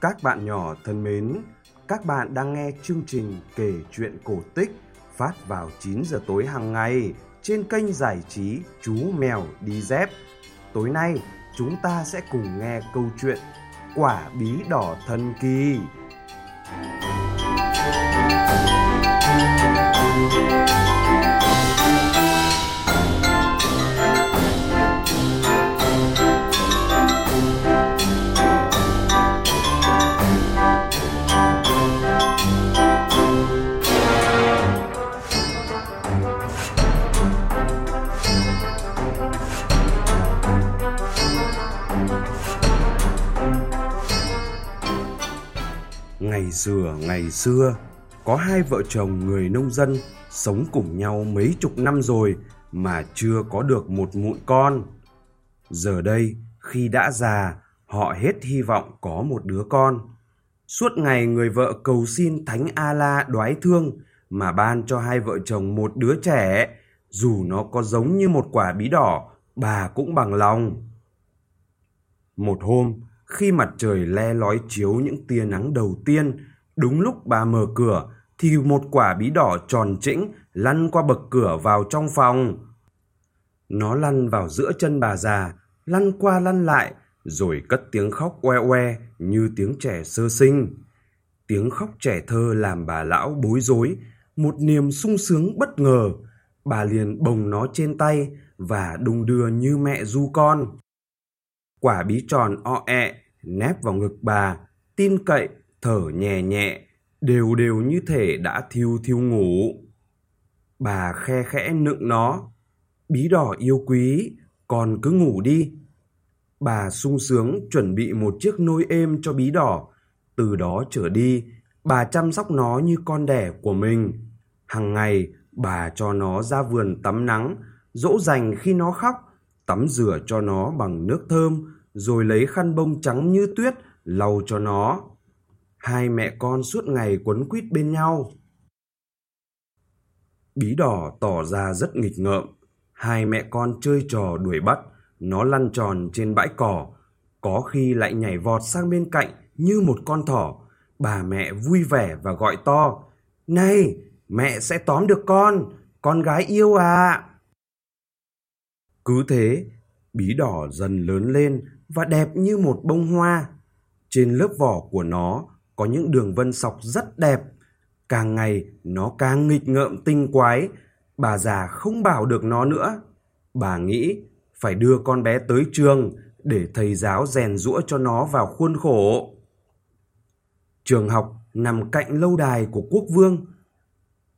Các bạn nhỏ thân mến, các bạn đang nghe chương trình kể chuyện cổ tích phát vào 9 giờ tối hàng ngày trên kênh giải trí Chú Mèo Đi Dép. Tối nay, chúng ta sẽ cùng nghe câu chuyện Quả bí đỏ thần kỳ. Dừa ngày xưa, có hai vợ chồng người nông dân sống cùng nhau mấy chục năm rồi mà chưa có được một mụn con. Giờ đây, khi đã già, họ hết hy vọng có một đứa con. Suốt ngày người vợ cầu xin Thánh A-la đoái thương mà ban cho hai vợ chồng một đứa trẻ, dù nó có giống như một quả bí đỏ, bà cũng bằng lòng. Một hôm, khi mặt trời le lói chiếu những tia nắng đầu tiên, đúng lúc bà mở cửa thì một quả bí đỏ tròn trĩnh lăn qua bậc cửa vào trong phòng. Nó lăn vào giữa chân bà già, lăn qua lăn lại, rồi cất tiếng khóc oe oe như tiếng trẻ sơ sinh. Tiếng khóc trẻ thơ làm bà lão bối rối, một niềm sung sướng bất ngờ. Bà liền bồng nó trên tay và đung đưa như mẹ du con. Quả bí tròn o ẹ, nép vào ngực bà, tin cậy, thở nhẹ nhẹ, đều đều như thể đã thiêu thiêu ngủ. Bà khe khẽ nựng nó, bí đỏ yêu quý, còn cứ ngủ đi. Bà sung sướng chuẩn bị một chiếc nôi êm cho bí đỏ. Từ đó trở đi, bà chăm sóc nó như con đẻ của mình. Hằng ngày, bà cho nó ra vườn tắm nắng, dỗ dành khi nó khóc, tắm rửa cho nó bằng nước thơm, rồi lấy khăn bông trắng như tuyết lau cho nó. Hai mẹ con suốt ngày quấn quýt bên nhau. Bí đỏ tỏ ra rất nghịch ngợm. Hai mẹ con chơi trò đuổi bắt, nó lăn tròn trên bãi cỏ, có khi lại nhảy vọt sang bên cạnh như một con thỏ. Bà mẹ vui vẻ và gọi to, Này, mẹ sẽ tóm được con, con gái yêu à. Cứ thế, bí đỏ dần lớn lên và đẹp như một bông hoa. Trên lớp vỏ của nó có những đường vân sọc rất đẹp. Càng ngày nó càng nghịch ngợm tinh quái, bà già không bảo được nó nữa. Bà nghĩ phải đưa con bé tới trường để thầy giáo rèn rũa cho nó vào khuôn khổ. Trường học nằm cạnh lâu đài của quốc vương.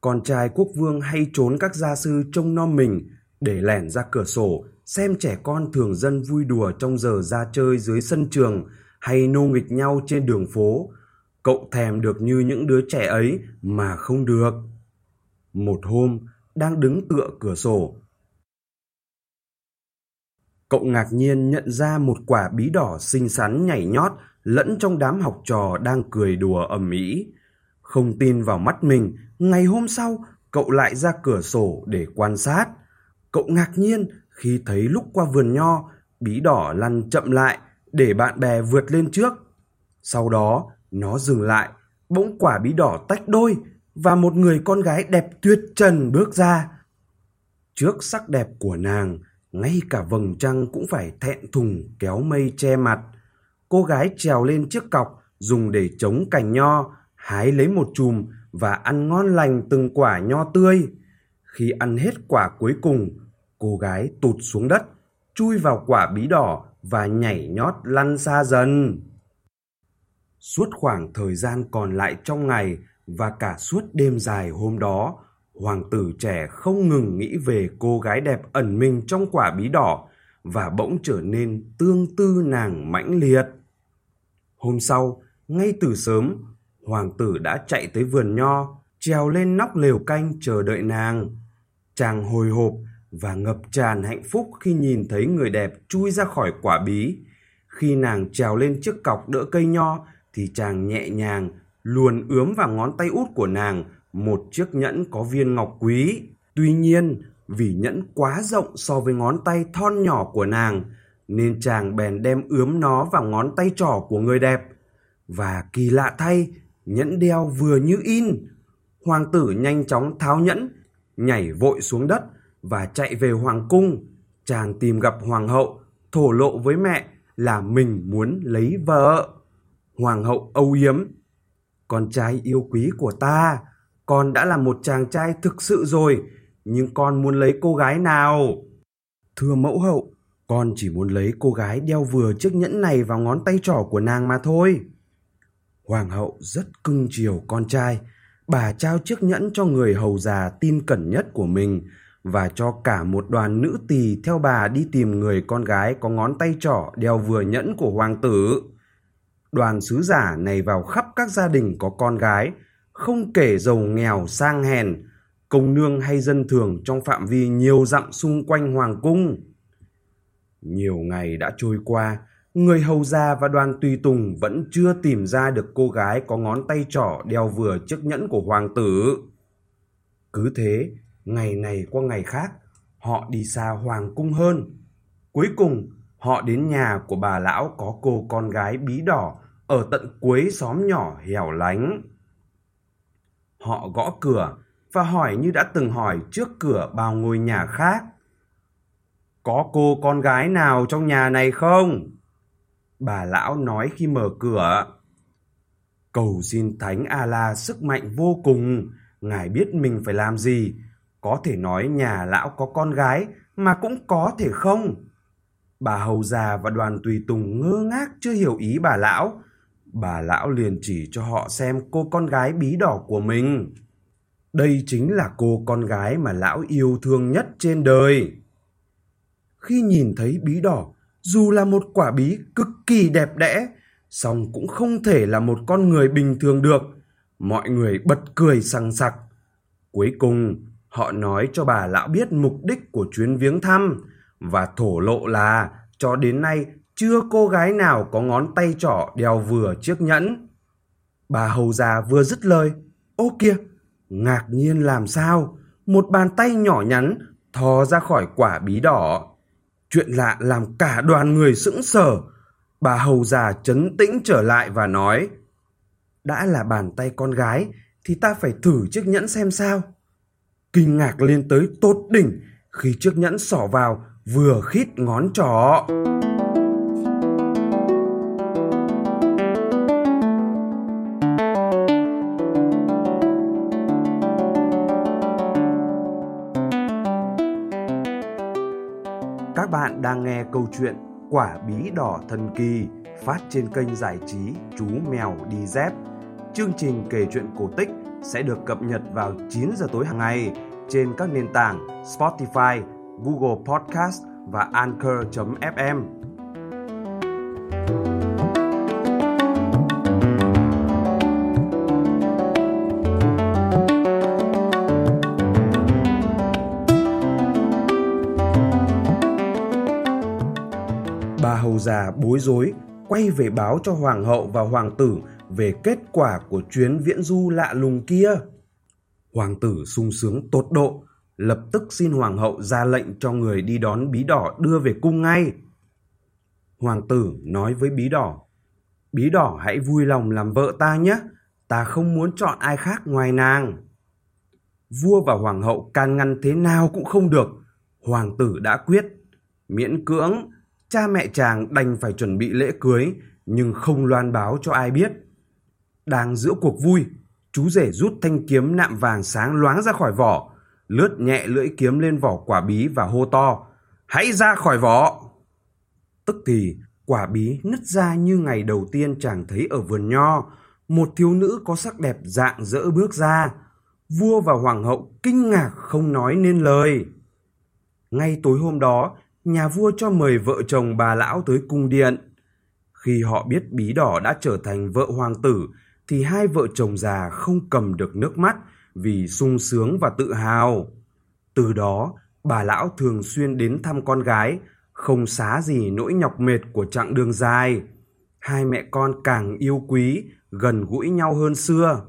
Con trai quốc vương hay trốn các gia sư trông nom mình để lẻn ra cửa sổ xem trẻ con thường dân vui đùa trong giờ ra chơi dưới sân trường hay nô nghịch nhau trên đường phố. Cậu thèm được như những đứa trẻ ấy mà không được. Một hôm, đang đứng tựa cửa sổ. Cậu ngạc nhiên nhận ra một quả bí đỏ xinh xắn nhảy nhót lẫn trong đám học trò đang cười đùa ầm ĩ. Không tin vào mắt mình, ngày hôm sau cậu lại ra cửa sổ để quan sát. Cậu ngạc nhiên khi thấy lúc qua vườn nho, bí đỏ lăn chậm lại để bạn bè vượt lên trước. Sau đó, nó dừng lại, bỗng quả bí đỏ tách đôi và một người con gái đẹp tuyệt trần bước ra. Trước sắc đẹp của nàng, ngay cả vầng trăng cũng phải thẹn thùng kéo mây che mặt. Cô gái trèo lên chiếc cọc dùng để chống cành nho, hái lấy một chùm và ăn ngon lành từng quả nho tươi. Khi ăn hết quả cuối cùng, cô gái tụt xuống đất, chui vào quả bí đỏ và nhảy nhót lăn xa dần. Suốt khoảng thời gian còn lại trong ngày và cả suốt đêm dài hôm đó, hoàng tử trẻ không ngừng nghĩ về cô gái đẹp ẩn mình trong quả bí đỏ và bỗng trở nên tương tư nàng mãnh liệt. Hôm sau, ngay từ sớm, hoàng tử đã chạy tới vườn nho, trèo lên nóc lều canh chờ đợi nàng. Chàng hồi hộp và ngập tràn hạnh phúc khi nhìn thấy người đẹp chui ra khỏi quả bí. Khi nàng trèo lên chiếc cọc đỡ cây nho thì chàng nhẹ nhàng luồn ướm vào ngón tay út của nàng một chiếc nhẫn có viên ngọc quý. Tuy nhiên, vì nhẫn quá rộng so với ngón tay thon nhỏ của nàng, nên chàng bèn đem ướm nó vào ngón tay trỏ của người đẹp. và kỳ lạ thay, nhẫn đeo vừa như in. Hoàng tử nhanh chóng tháo nhẫn, nhảy vội xuống đất và chạy về hoàng cung. Chàng tìm gặp hoàng hậu, thổ lộ với mẹ là mình muốn lấy vợ. Hoàng hậu âu yếm. Con trai yêu quý của ta, con đã là một chàng trai thực sự rồi, nhưng con muốn lấy cô gái nào? Thưa mẫu hậu, con chỉ muốn lấy cô gái đeo vừa chiếc nhẫn này vào ngón tay trỏ của nàng mà thôi. Hoàng hậu rất cưng chiều con trai, bà trao chiếc nhẫn cho người hầu già tin cẩn nhất của mình và cho cả một đoàn nữ tỳ theo bà đi tìm người con gái có ngón tay trỏ đeo vừa nhẫn của hoàng tử. Đoàn sứ giả này vào khắp các gia đình có con gái, không kể giàu nghèo sang hèn, công nương hay dân thường trong phạm vi nhiều dặm xung quanh hoàng cung. Nhiều ngày đã trôi qua, người hầu già và đoàn tùy tùng vẫn chưa tìm ra được cô gái có ngón tay trỏ đeo vừa chiếc nhẫn của hoàng tử. Cứ thế, ngày này qua ngày khác, họ đi xa hoàng cung hơn. Cuối cùng, họ đến nhà của bà lão có cô con gái bí đỏ ở tận cuối xóm nhỏ hẻo lánh. Họ gõ cửa và hỏi như đã từng hỏi trước cửa bao ngôi nhà khác. Có cô con gái nào trong nhà này không? Bà lão nói khi mở cửa. Cầu xin Thánh A-la sức mạnh vô cùng, ngài biết mình phải làm gì. Có thể nói nhà lão có con gái mà cũng có thể không. Bà hầu già và đoàn tùy tùng ngơ ngác chưa hiểu ý bà lão. Bà lão liền chỉ cho họ xem cô con gái bí đỏ của mình. Đây chính là cô con gái mà lão yêu thương nhất trên đời. Khi nhìn thấy bí đỏ, dù là một quả bí cực kỳ đẹp đẽ, song cũng không thể là một con người bình thường được. Mọi người bật cười sằng sặc. Cuối cùng, họ nói cho bà lão biết mục đích của chuyến viếng thăm và thổ lộ là cho đến nay chưa cô gái nào có ngón tay trỏ đeo vừa chiếc nhẫn. Bà hầu già vừa dứt lời, ô kìa, ngạc nhiên làm sao, một bàn tay nhỏ nhắn thò ra khỏi quả bí đỏ. Chuyện lạ làm cả đoàn người sững sờ. Bà hầu già chấn tĩnh trở lại và nói, đã là bàn tay con gái thì ta phải thử chiếc nhẫn xem sao. Kinh ngạc lên tới tột đỉnh khi chiếc nhẫn xỏ vào vừa khít ngón trỏ. Các bạn đang nghe câu chuyện Quả bí đỏ thần kỳ phát trên kênh giải trí Chú Mèo Đi Dép. Chương trình kể chuyện cổ tích sẽ được cập nhật vào 9 giờ tối hàng ngày trên các nền tảng Spotify, Google Podcast và Anchor.fm. Bà hầu già bối rối quay về báo cho hoàng hậu và hoàng tử về kết quả của chuyến viễn du lạ lùng kia. Hoàng tử sung sướng tột độ, lập tức xin hoàng hậu ra lệnh cho người đi đón bí đỏ đưa về cung ngay. Hoàng tử nói với bí đỏ, bí đỏ hãy vui lòng làm vợ ta nhé, ta không muốn chọn ai khác ngoài nàng. Vua và hoàng hậu can ngăn thế nào cũng không được, hoàng tử đã quyết, miễn cưỡng, cha mẹ chàng đành phải chuẩn bị lễ cưới nhưng không loan báo cho ai biết. Đang giữa cuộc vui, chú rể rút thanh kiếm nạm vàng sáng loáng ra khỏi vỏ, lướt nhẹ lưỡi kiếm lên vỏ quả bí và hô to, hãy ra khỏi vỏ. Tức thì quả bí nứt ra như ngày đầu tiên chàng thấy ở vườn nho, một thiếu nữ có sắc đẹp dạng dỡ bước ra. Vua và hoàng hậu kinh ngạc không nói nên lời. Ngay tối hôm đó, nhà vua cho mời vợ chồng bà lão tới cung điện. Khi họ biết bí đỏ đã trở thành vợ hoàng tử, thì hai vợ chồng già không cầm được nước mắt vì sung sướng và tự hào. Từ đó, bà lão thường xuyên đến thăm con gái, không xá gì nỗi nhọc mệt của chặng đường dài. Hai mẹ con càng yêu quý, gần gũi nhau hơn xưa.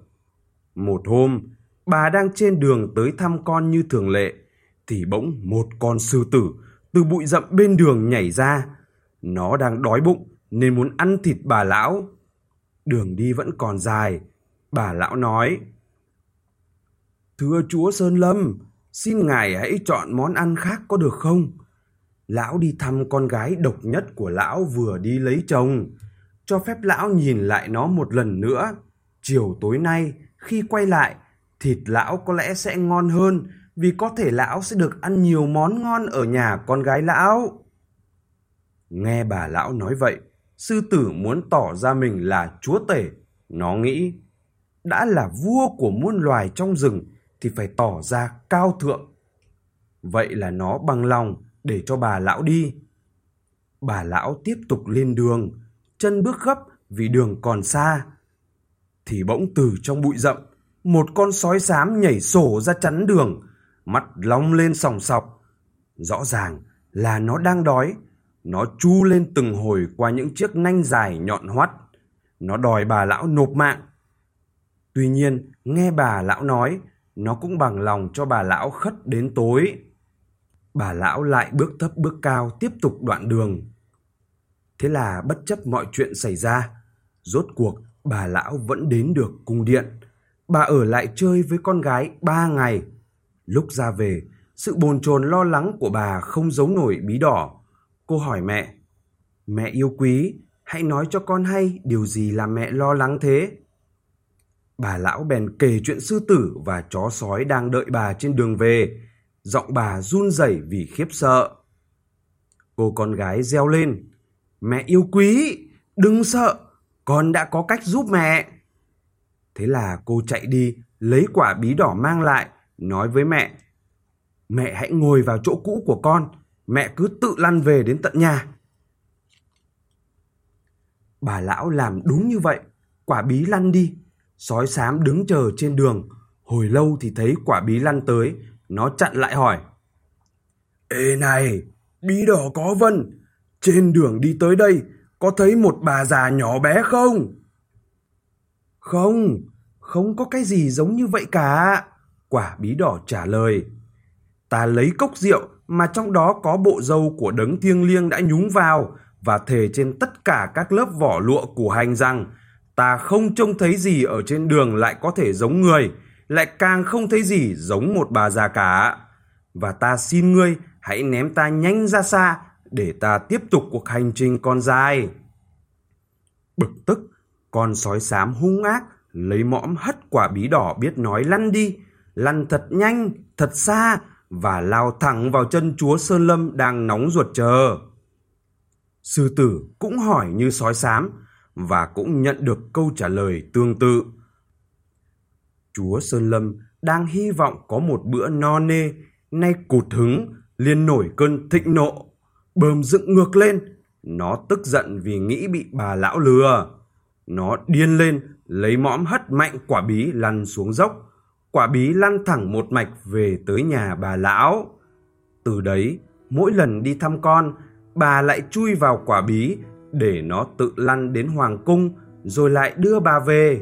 Một hôm, bà đang trên đường tới thăm con như thường lệ, thì bỗng một con sư tử từ bụi rậm bên đường nhảy ra. Nó đang đói bụng nên muốn ăn thịt bà lão. đường đi vẫn còn dài. Bà lão nói, Thưa chúa Sơn Lâm, xin ngài hãy chọn món ăn khác có được không? Lão đi thăm con gái độc nhất của lão vừa đi lấy chồng. Cho phép lão nhìn lại nó một lần nữa. Chiều tối nay, khi quay lại, thịt lão có lẽ sẽ ngon hơn vì có thể lão sẽ được ăn nhiều món ngon ở nhà con gái lão. Nghe bà lão nói vậy, sư tử muốn tỏ ra mình là chúa tể. Nó nghĩ, đã là vua của muôn loài trong rừng thì phải tỏ ra cao thượng. Vậy là nó bằng lòng để cho bà lão đi. Bà lão tiếp tục lên đường, chân bước gấp vì đường còn xa. Thì bỗng từ trong bụi rậm, một con sói xám nhảy sổ ra chắn đường, mắt long lên sòng sọc. Rõ ràng là nó đang đói, nó chu lên từng hồi qua những chiếc nanh dài nhọn hoắt. Nó đòi bà lão nộp mạng. Tuy nhiên, nghe bà lão nói, nó cũng bằng lòng cho bà lão khất đến tối. Bà lão lại bước thấp bước cao tiếp tục đoạn đường. Thế là bất chấp mọi chuyện xảy ra, rốt cuộc bà lão vẫn đến được cung điện. Bà ở lại chơi với con gái ba ngày. Lúc ra về, sự bồn chồn lo lắng của bà không giấu nổi bí đỏ. Cô hỏi mẹ, mẹ yêu quý, hãy nói cho con hay điều gì làm mẹ lo lắng thế? Bà lão bèn kể chuyện sư tử và chó sói đang đợi bà trên đường về. Giọng bà run rẩy vì khiếp sợ. Cô con gái reo lên. Mẹ yêu quý, đừng sợ, con đã có cách giúp mẹ. Thế là cô chạy đi, lấy quả bí đỏ mang lại, nói với mẹ. Mẹ hãy ngồi vào chỗ cũ của con, mẹ cứ tự lăn về đến tận nhà. Bà lão làm đúng như vậy, quả bí lăn đi. Sói xám đứng chờ trên đường, hồi lâu thì thấy quả bí lăn tới, nó chặn lại hỏi. Ê này, bí đỏ có vân, trên đường đi tới đây, có thấy một bà già nhỏ bé không? Không, không có cái gì giống như vậy cả. Quả bí đỏ trả lời. Ta lấy cốc rượu mà trong đó có bộ dâu của đấng thiêng liêng đã nhúng vào và thề trên tất cả các lớp vỏ lụa của hành rằng ta không trông thấy gì ở trên đường lại có thể giống người, lại càng không thấy gì giống một bà già cả. Và ta xin ngươi hãy ném ta nhanh ra xa để ta tiếp tục cuộc hành trình còn dài. Bực tức, con sói xám hung ác lấy mõm hất quả bí đỏ biết nói lăn đi, lăn thật nhanh, thật xa và lao thẳng vào chân chúa Sơn Lâm đang nóng ruột chờ. Sư tử cũng hỏi như sói xám và cũng nhận được câu trả lời tương tự. Chúa Sơn Lâm đang hy vọng có một bữa no nê, nay cụt hứng, liền nổi cơn thịnh nộ, bơm dựng ngược lên. Nó tức giận vì nghĩ bị bà lão lừa. Nó điên lên, lấy mõm hất mạnh quả bí lăn xuống dốc. Quả bí lăn thẳng một mạch về tới nhà bà lão. Từ đấy, mỗi lần đi thăm con, bà lại chui vào quả bí để nó tự lăn đến hoàng cung rồi lại đưa bà về.